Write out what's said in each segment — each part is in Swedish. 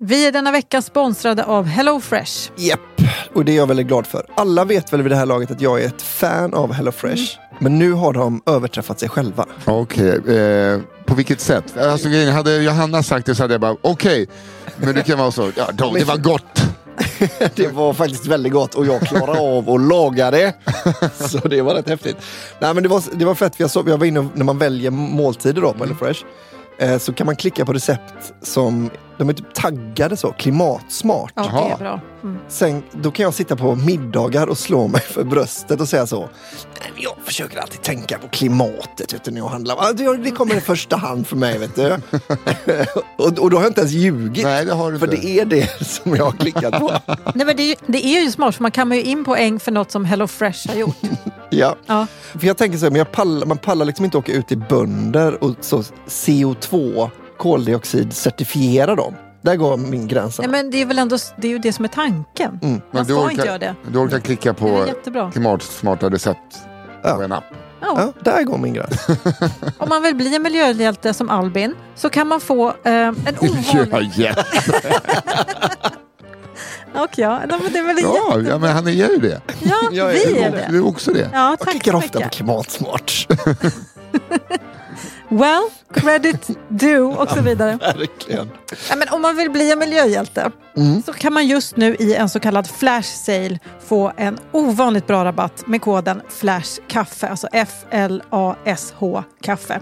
Vi är denna vecka sponsrade av HelloFresh. Japp, och det är jag väldigt glad för. Alla vet väl vid det här laget att jag är ett fan av HelloFresh. Men nu har de överträffat sig själva. Okej, eh, på vilket sätt? Alltså, grejen, hade Johanna sagt det så hade jag bara okej. Men det kan vara så, ja, då, det var gott. Det var faktiskt väldigt gott och jag klarade av att laga det. Så det var rätt häftigt. Nej men det var, det var fett, för jag, såg, jag var inne och- när man väljer måltider då på HelloFresh. Eh, så kan man klicka på recept som, de är typ taggade så, klimatsmart. Ja, det är bra. Mm. Sen, då kan jag sitta på middagar och slå mig för bröstet och säga så. "Nej, men Jag försöker alltid tänka på klimatet vet du, när jag handlar. Det, kommer i första hand för mig. Vet du. och, och då har jag inte ens ljugit. Nej, det har du för inte. det är det som jag har klickat på. Nej, men det, är ju, det är ju smart, för man kammar ju in poäng för något som HelloFresh har gjort. ja. Ja. För jag tänker så här, men jag pallar, man pallar liksom inte åka ut till bönder och så CO2, koldioxid, certifiera dem. Där går min gräns. Nej, men det är väl ändå det, är ju det som är tanken. Men Man du ska orkar, inte göra det. Du orkar klicka Det är på klimatsmarta recept Ja. på en app. Ja. Ja, där går min gräns. Om man vill bli en miljöhjälte som Albin så kan man få eh, en ovanlig... ja. Och ja, men det är väl ja, ja, men han är ju det. Ja, Jag är- vi är Du det. är också det. Ja, Jag tack klickar så ofta på klimatsmart. Well, credit due och så vidare. Verkligen. Ja, men om man vill bli en miljöhjälte Mm. så kan man just nu i en så kallad flash sale få en ovanligt bra rabatt med koden FLASHKAFFE, alltså F-L-A-S-H kaffe.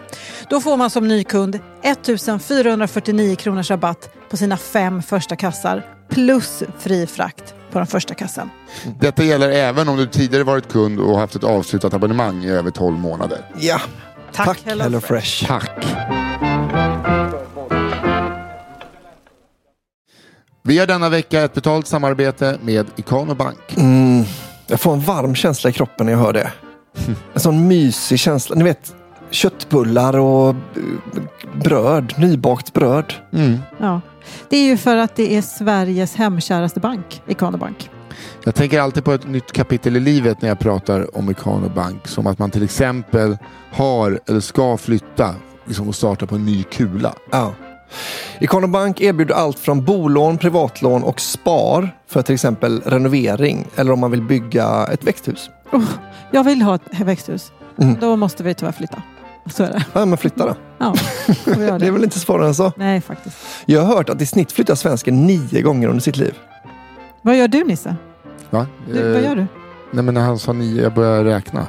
Då får man som ny kund 1449 kronors rabatt på sina fem första kassar plus fri frakt på den första kassan. Detta gäller även om du tidigare varit kund och haft ett avslutat abonnemang i över 12 månader. Ja, Tack, tack Hello Hello Fresh. Fresh. Tack! Vi har denna vecka ett betalt samarbete med Ikano Bank. Mm, jag får en varm känsla i kroppen när jag hör det. En sån mysig känsla. Ni vet, köttbullar och eh, bröd, nybakt bröd. Mm. Ja. Det är ju för att det är Sveriges hemkäraste bank, Ikano Bank. Jag tänker alltid på ett nytt kapitel i livet när jag pratar om Ikano Bank. Som att man till exempel har eller ska flytta liksom, och starta på en ny kula. Ja. Ikano Bank erbjuder allt från bolån, privatlån och spar för till exempel renovering eller om man vill bygga ett växthus. Oh, jag vill ha ett växthus. Mm. Då måste vi tyvärr flytta. Så är det. Ja, men flytta då. Ja, göra Det är väl inte svårare än så. Nej, faktiskt. Jag har hört att i snitt flyttar svensken nio gånger under sitt liv. Vad gör du Nisse? Va? Du, Eh, vad gör du? Nej men när han sa nio, jag börjar räkna.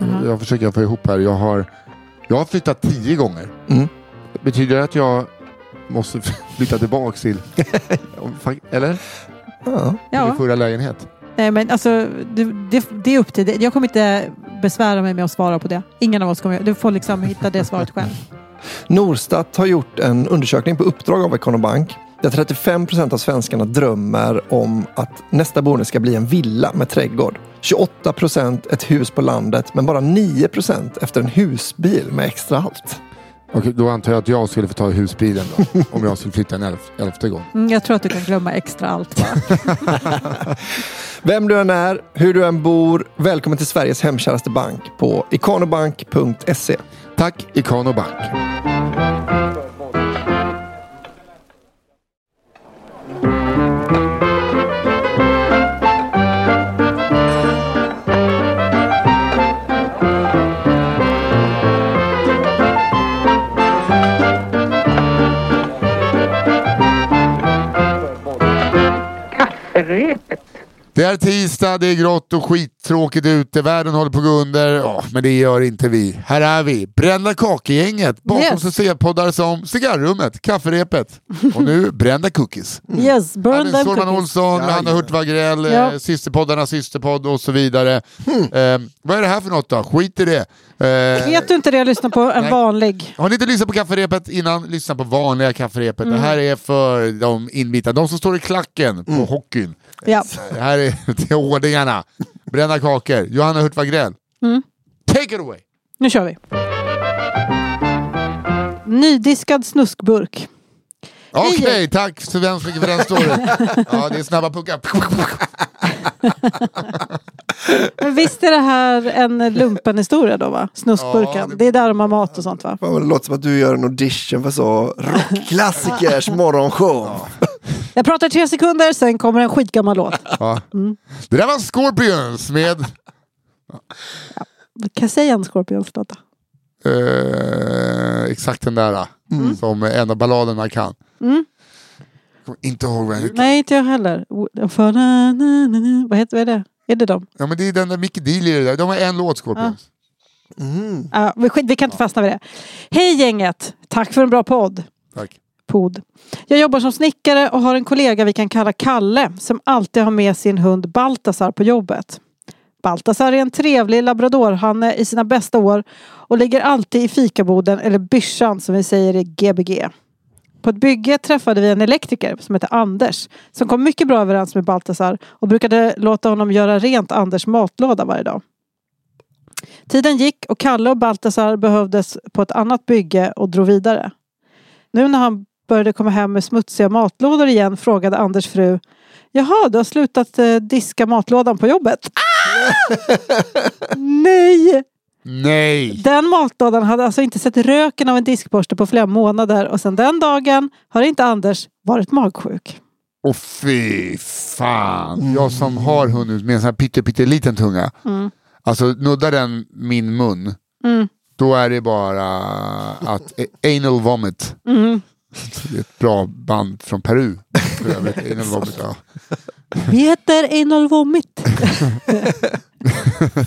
Mhm. Jag försöker få ihop här. Jag har, jag har flyttat tio gånger. Mm. Betyder det att jag måste flytta tillbaks till... Eller? Ja. Min förra lägenhet? Nej, men alltså, det, det, det är upp till dig. Jag kommer inte besvära mig med att svara på det. Ingen av oss kommer Du får liksom hitta det svaret själv. Norstat har gjort en undersökning på uppdrag av Ikano Bank där 35 procent av svenskarna drömmer om att nästa boende ska bli en villa med trädgård. 28 procent ett hus på landet men bara 9 procent efter en husbil med extra allt. Okej, då antar jag att jag skulle få ta husbilen då. om jag skulle flytta en elf, elfte gång. Mm, jag tror att du kan glömma extra allt. Vem du än är, hur du än bor, välkommen till Sveriges hemkäraste bank på ikanobank.se. Tack Ikano Det är tisdag, det är grått och skittråkigt ute, världen håller på att gå under, ja, men det gör inte vi. Här är vi, Brända kakegänget, bakom Yes. succépoddar som Cigarrummet, Kafferepet och nu Brända Cookies. Yes, burn them cookies. Olsson, Hanna Hurt Wagrell, Ja. eh, systerpoddarnas systerpodd och så vidare. Hmm. Eh, vad är det här för något då? Skit i det. Eh, Vet du inte det? Lyssna på en Nej. vanlig. har ni inte lyssnat på kafferepet innan, lyssna på vanliga kafferepet. Mm. Det här är för de inbitna, de som står i klacken på hockeyn. Ja. Det här är till ordingarna. Bränna kakor. Johanna Hurt Wagrell. Mm. Take it away! Nu kör vi. Nydiskad snuskburk. Okej, tack så hemskt mycket för den storyn. Ja, det är snabba puckar. Men visst är det här en lumpenhistoria då va? Snuskburken. Ja, det- det... är där de har mat och sånt va? Fan det låter som att du gör en audition för så rockklassikers morgonshow. Jag pratar tre sekunder, sen kommer en skitgammal låt. Ja. Mm. Det där var Scorpions med Kan jag säga en Scorpions-låt då? eh, exakt den där. Mm. Som en av balladerna man kan. Mm. Inte ihåg vad Nej, inte jag heller. För na, na, na, na. Vad heter vad är det? Är det dem? Ja men det är den där Mickey Deal i det där. De har en låt Scorpions. Mm. Ja, vi, vi kan inte fastna vid det. Hej gänget! Tack för en bra podd. Tack. Pod. Jag jobbar som snickare och har en kollega vi kan kalla Kalle som alltid har med sin hund Baltasar på jobbet. Baltasar är en trevlig labradorhanne i sina bästa år och ligger alltid i fikaboden eller byschan som vi säger i Gbg. På ett bygge träffade vi en elektriker som heter Anders som kom mycket bra överens med Baltasar och brukade låta honom göra rent Anders matlåda varje dag. Tiden gick och Kalle och Baltasar behövdes på ett annat bygge och drog vidare. Nu när han började komma hem med smutsiga matlådor igen frågade Anders fru Jaha, du har slutat eh, diska matlådan på jobbet? Ah! Nej! Nej! Den matlådan hade alltså inte sett röken av en diskborste på flera månader och sedan den dagen har inte Anders varit magsjuk. Och fy fan. Jag som har hund med en sån här pytte, pytteliten tunga. Mm. Alltså nuddar den min mun. Mm. Då är det bara att anal vomit. Mm. Det är ett bra band från Peru. För övrigt. Anal vomit, ja. Vi heter Anal Vomit.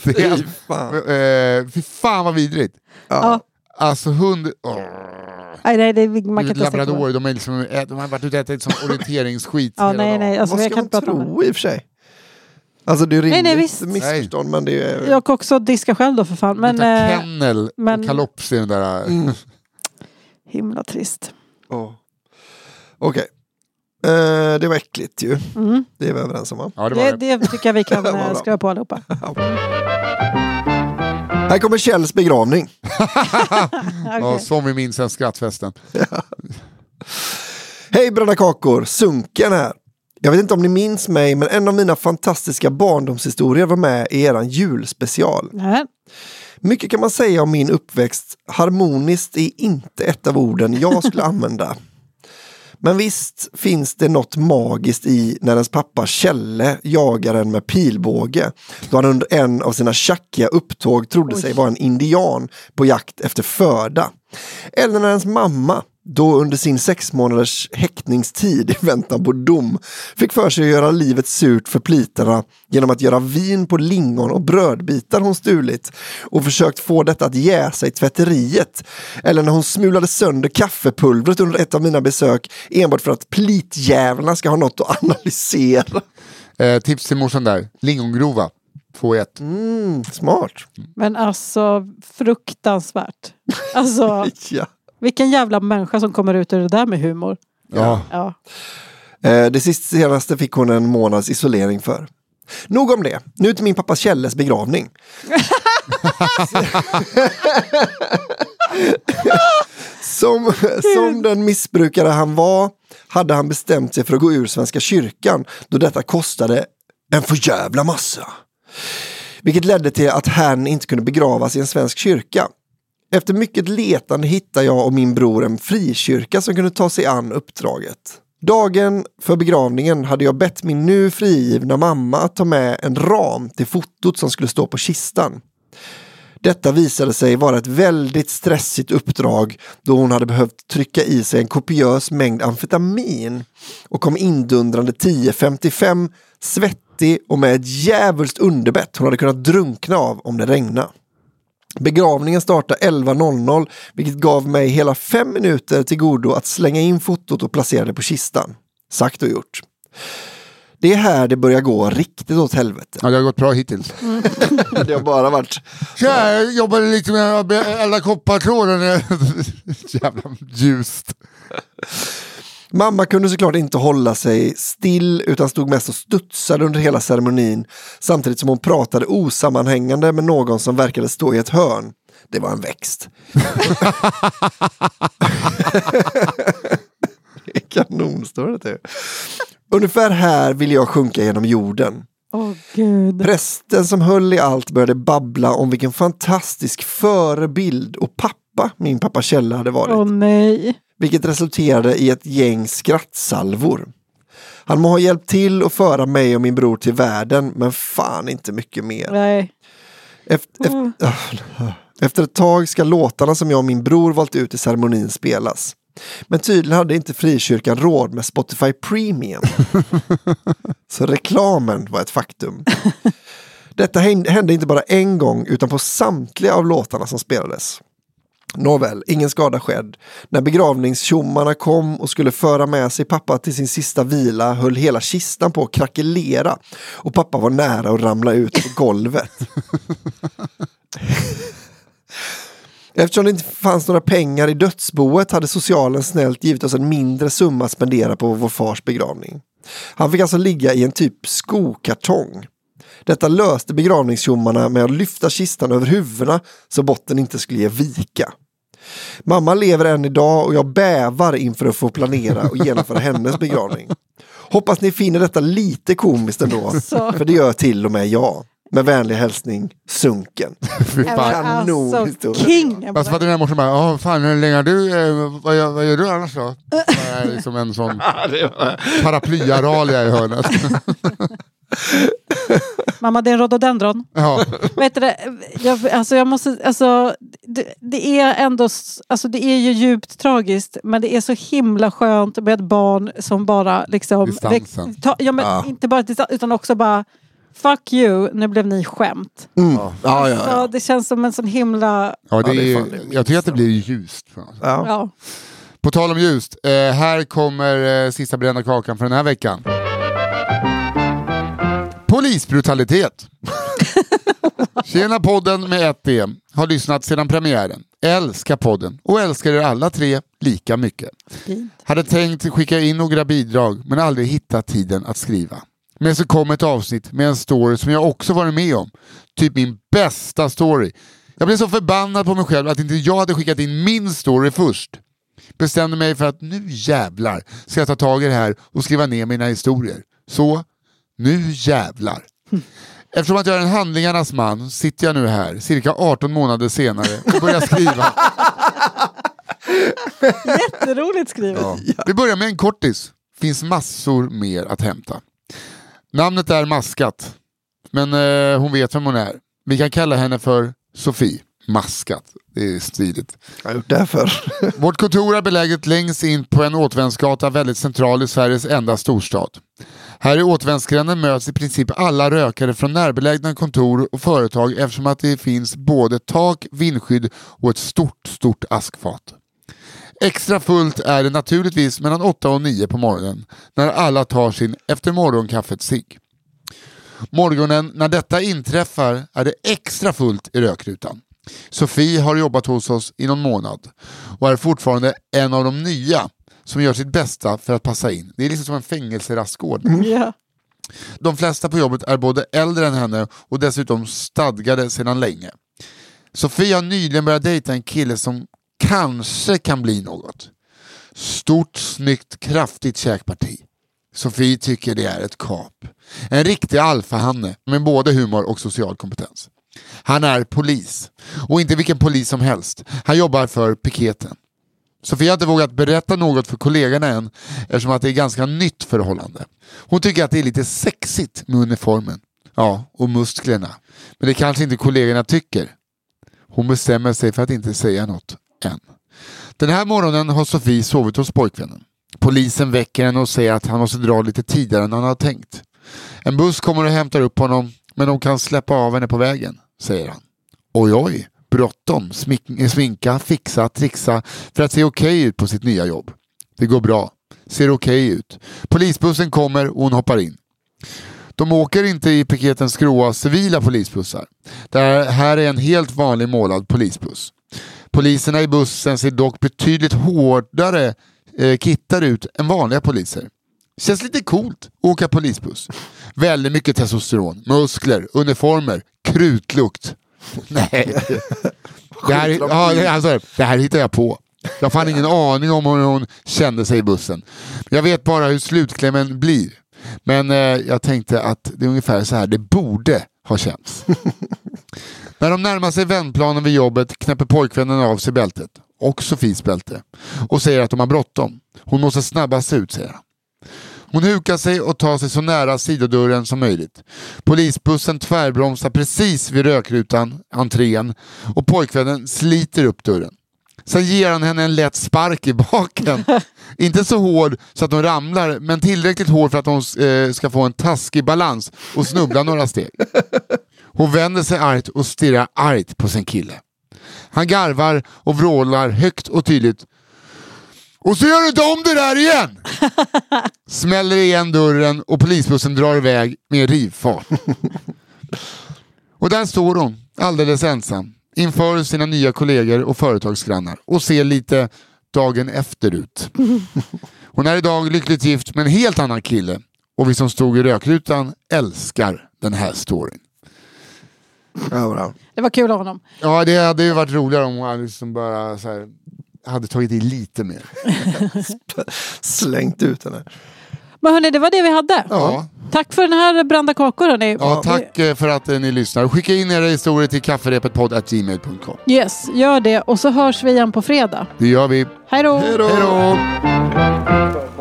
Det är, Fy fan. eh, fy fan vad vidrigt. Ja. Alltså hund... åh. Nej, nej, det, man kan inte ens tänka på Labrador, det. de, är liksom, de har varit ute och ätit som orienteringsskit Ja, hela nej, dagen. nej. Alltså, Vad jag ska kan man tro i och för sig? Alltså det är rimligt nej, visst. missförstånd men det är... Jag kan också diska själv då för fan. Men eh, kennel men- och kalops i den där... Mm. himla trist. Åh. Okej. Eh, det var äckligt ju. Mm. Det är vi överens om va? Ja, det var Det, det. det tycker jag vi kan eh, skriva på allihopa. Här kommer Kjells begravning. Ja, Okej. som vi minns en skrattfesten. Hej bröderna kakor, Sunken här. Jag vet inte om ni minns mig men en av mina fantastiska barndomshistorier var med i eran julspecial. Nej. Mycket kan man säga om min uppväxt. Harmoniskt är inte ett av orden jag skulle använda. Men visst finns det något magiskt i när ens pappa Kjelle jagar en med pilbåge. Då han under en av sina tjackiga upptåg trodde sig vara en indian på jakt efter föda. Eller när ens mamma, då under sin sex månaders häktningstid i väntan på dom, fick för sig att göra livet surt för plitarna genom att göra vin på lingon och brödbitar hon stulit och försökt få detta att jäsa i tvätteriet. Eller när hon smulade sönder kaffepulvret under ett av mina besök enbart för att plitjävlarna ska ha något att analysera. Eh, tips till morsan där, lingongrova. 2-1. Mm, smart. Men alltså fruktansvärt. Alltså Ja. Vilken jävla människa som kommer ut ur det där med humor. Ja. Ja. Eh, Det senaste fick hon en månads isolering för. Nog om det. Nu till min pappa Kjelles begravning. som, som den missbrukare han var hade han bestämt sig för att gå ur Svenska kyrkan då detta kostade en för jävla massa. Vilket ledde till att han inte kunde begravas i en svensk kyrka. Efter mycket letande hittade jag och min bror en frikyrka som kunde ta sig an uppdraget. Dagen för begravningen hade jag bett min nu frigivna mamma att ta med en ram till fotot som skulle stå på kistan. Detta visade sig vara ett väldigt stressigt uppdrag då hon hade behövt trycka i sig en kopiös mängd amfetamin och kom indundrande 10.55 svettig och med ett djävulskt underbett hon hade kunnat drunkna av om det regnade. Begravningen startade 11.00 vilket gav mig hela fem minuter till godo att slänga in fotot och placera det på kistan. Sagt och gjort. Det är här det börjar gå riktigt åt helvete. Ja, det har gått bra hittills. Det har bara varit Ja, jag jobbade lite med elda koppartråden. Jävla ljust. Mamma kunde såklart inte hålla sig still utan stod mest och studsade under hela ceremonin samtidigt som hon pratade osammanhängande med någon som verkade stå i ett hörn. Det var en växt. det är kanon, står det till. Ungefär här vill jag sjunka genom jorden. Åh gud. Prästen som höll i allt började babbla om vilken fantastisk förebild och pappa min pappa Kjelle hade varit. Åh nej. Vilket resulterade i ett gäng skrattsalvor. Han må ha hjälpt till att föra mig och min bror till världen, men fan inte mycket mer. Nej. Efter, efter, efter ett tag ska låtarna som jag och min bror valt ut i ceremonin spelas. Men tydligen hade inte frikyrkan råd med Spotify Premium. Så reklamen var ett faktum. Detta hände inte bara en gång utan på samtliga av låtarna som spelades. Nåväl, ingen skada skedd. När begravningstjommarna kom och skulle föra med sig pappa till sin sista vila höll hela kistan på att krackelera och pappa var nära att ramla ut på golvet. Eftersom det inte fanns några pengar i dödsboet hade socialen snällt givit oss en mindre summa att spendera på vår fars begravning. Han fick alltså ligga i en typ skokartong. Detta löste begravningstjommarna med att lyfta kistan över huvudena så botten inte skulle ge vika. Mamma lever än idag och jag bävar inför att få planera och genomföra hennes begravning. Hoppas ni finner detta lite komiskt ändå, för det gör till och med jag. Med vänlig hälsning, Sunken. Kanon Alltså, king. Jag Fast fattar ni i morse bara, "Ja, fan hur länge du, eh, vad, gör, vad gör du annars då? Det är liksom en sån paraplyaраlia i hörnet. Mamma, det är en rhododendron. Ja. Vet du det, jag, alltså jag måste, alltså, det, det är ändå, alltså det är ju djupt tragiskt men det är så himla skönt med ett barn som bara liksom... Distansen. ta, ja, men Ja. Inte bara distans, utan också bara Fuck you, nu blev ni skämt. Mm. Ja, ja, Så ja. det känns som en sån himla... Ja, det Ja, det är minsta. jag tycker att det blir ljust. ja. Ja. På tal om ljust, eh, här kommer eh, sista brända kakan för den här veckan. Polisbrutalitet. Tjena podden med ett D. Har lyssnat sedan premiären. Älskar podden och älskar er alla tre lika mycket. Fint. Hade tänkt skicka in några bidrag men aldrig hittat tiden att skriva. Men så kom ett avsnitt med en story som jag också varit med om. Typ min bästa story. Jag blev så förbannad på mig själv att inte jag hade skickat in min story först. Bestämde mig för att nu jävlar ska jag ta tag i det här och skriva ner mina historier. Så, nu jävlar. Eftersom att jag är en handlingarnas man sitter jag nu här cirka 18 månader senare och börjar skriva. Jätteroligt skrivet. Ja. Vi börjar med en kortis. Finns massor mer att hämta. Namnet är Maskat. Men eh, hon vet vem hon är. Vi kan kalla henne för Sofie. Maskat. Det är stiligt. Jag har gjort det. Vårt kontor är beläget längst in på en återvändsgata väldigt central i Sveriges enda storstad. Här i återvändsgränden möts i princip alla rökare från närbelägna kontor och företag eftersom att det finns både tak, vindskydd och ett stort, stort askfat. Extra fullt är det naturligtvis mellan 8 och 9 på morgonen när alla tar sin efter morgonkaffet cigg. Morgonen när detta inträffar är det extra fullt i rökrutan. Sofie har jobbat hos oss i någon månad och är fortfarande en av de nya som gör sitt bästa för att passa in. Det är liksom som en fängelserastgård. Ja. De flesta på jobbet är både äldre än henne och dessutom stadgade sedan länge. Sofie har nyligen börjat dejta en kille som kanske kan bli något. Stort, snyggt, kraftigt käkparti. Sofie tycker det är ett kap. En riktig alfahanne med både humor och social kompetens. Han är polis. Och inte vilken polis som helst. Han jobbar för piketen. Sofia har inte vågat berätta något för kollegorna än eftersom att det är ganska nytt förhållande. Hon tycker att det är lite sexigt med uniformen. Ja, och musklerna. Men det kanske inte kollegorna tycker. Hon bestämmer sig för att inte säga något än. Den här morgonen har Sofie sovit hos pojkvännen. Polisen väcker henne och säger att han måste dra lite tidigare än han har tänkt. En buss kommer och hämtar upp honom men de kan släppa av henne på vägen, säger han. Oj oj, bråttom, sminka, fixa, trixa för att se okej ut på sitt nya jobb. Det går bra, ser okej ut. Polisbussen kommer och hon hoppar in. De åker inte i piketens gråa civila polisbussar. Det här är en helt vanlig målad polisbuss. Poliserna i bussen ser dock betydligt hårdare eh, kittade ut än vanliga poliser. Känns lite coolt att åka polisbuss. Väldigt mycket testosteron, muskler, uniformer, krutlukt. Nej. Det här, ja, alltså, det här hittar jag på. Jag har fan ingen aning om hur hon kände sig i bussen. Jag vet bara hur slutklämmen blir. Men eh, jag tänkte att det är ungefär så här det borde ha känts. När de närmar sig vändplanen vid jobbet knäpper pojkvännen av sig bältet, och Sofies bälte, och säger att de har bråttom. Hon måste snabbast ut, säger han. Hon hukar sig och tar sig så nära sidodörren som möjligt. Polisbussen tvärbromsar precis vid rökrutan, entrén, och pojkvännen sliter upp dörren. Sen ger han henne en lätt spark i baken. Inte så hård så att hon ramlar, men tillräckligt hård för att hon eh, ska få en taskig balans och snubbla några steg. Hon vänder sig argt och stirrar argt på sin kille. Han garvar och vrålar högt och tydligt. Och så gör du inte om det där igen! Smäller igen dörren och polisbussen drar iväg med rivfart. Och där står hon, alldeles ensam, inför sina nya kollegor och företagsgrannar och ser lite dagen efter ut. Hon är idag lyckligt gift med en helt annan kille och vi som stod i rökrutan älskar den här storyn. Ja, bra. Det var kul av honom. Ja, det hade ju varit roligare om hon hade liksom bara så här, hade tagit i lite mer. Slängt ut henne. Men hörni, det var det vi hade. Ja. Tack för den här brända kakor hörni. Ja, tack eh, för att eh, ni lyssnar. Skicka in era historier till kafferepetpodd.gmail.com. Yes, gör det. Och så hörs vi igen på fredag. Det gör vi. Hej då! Hej då! Hej då!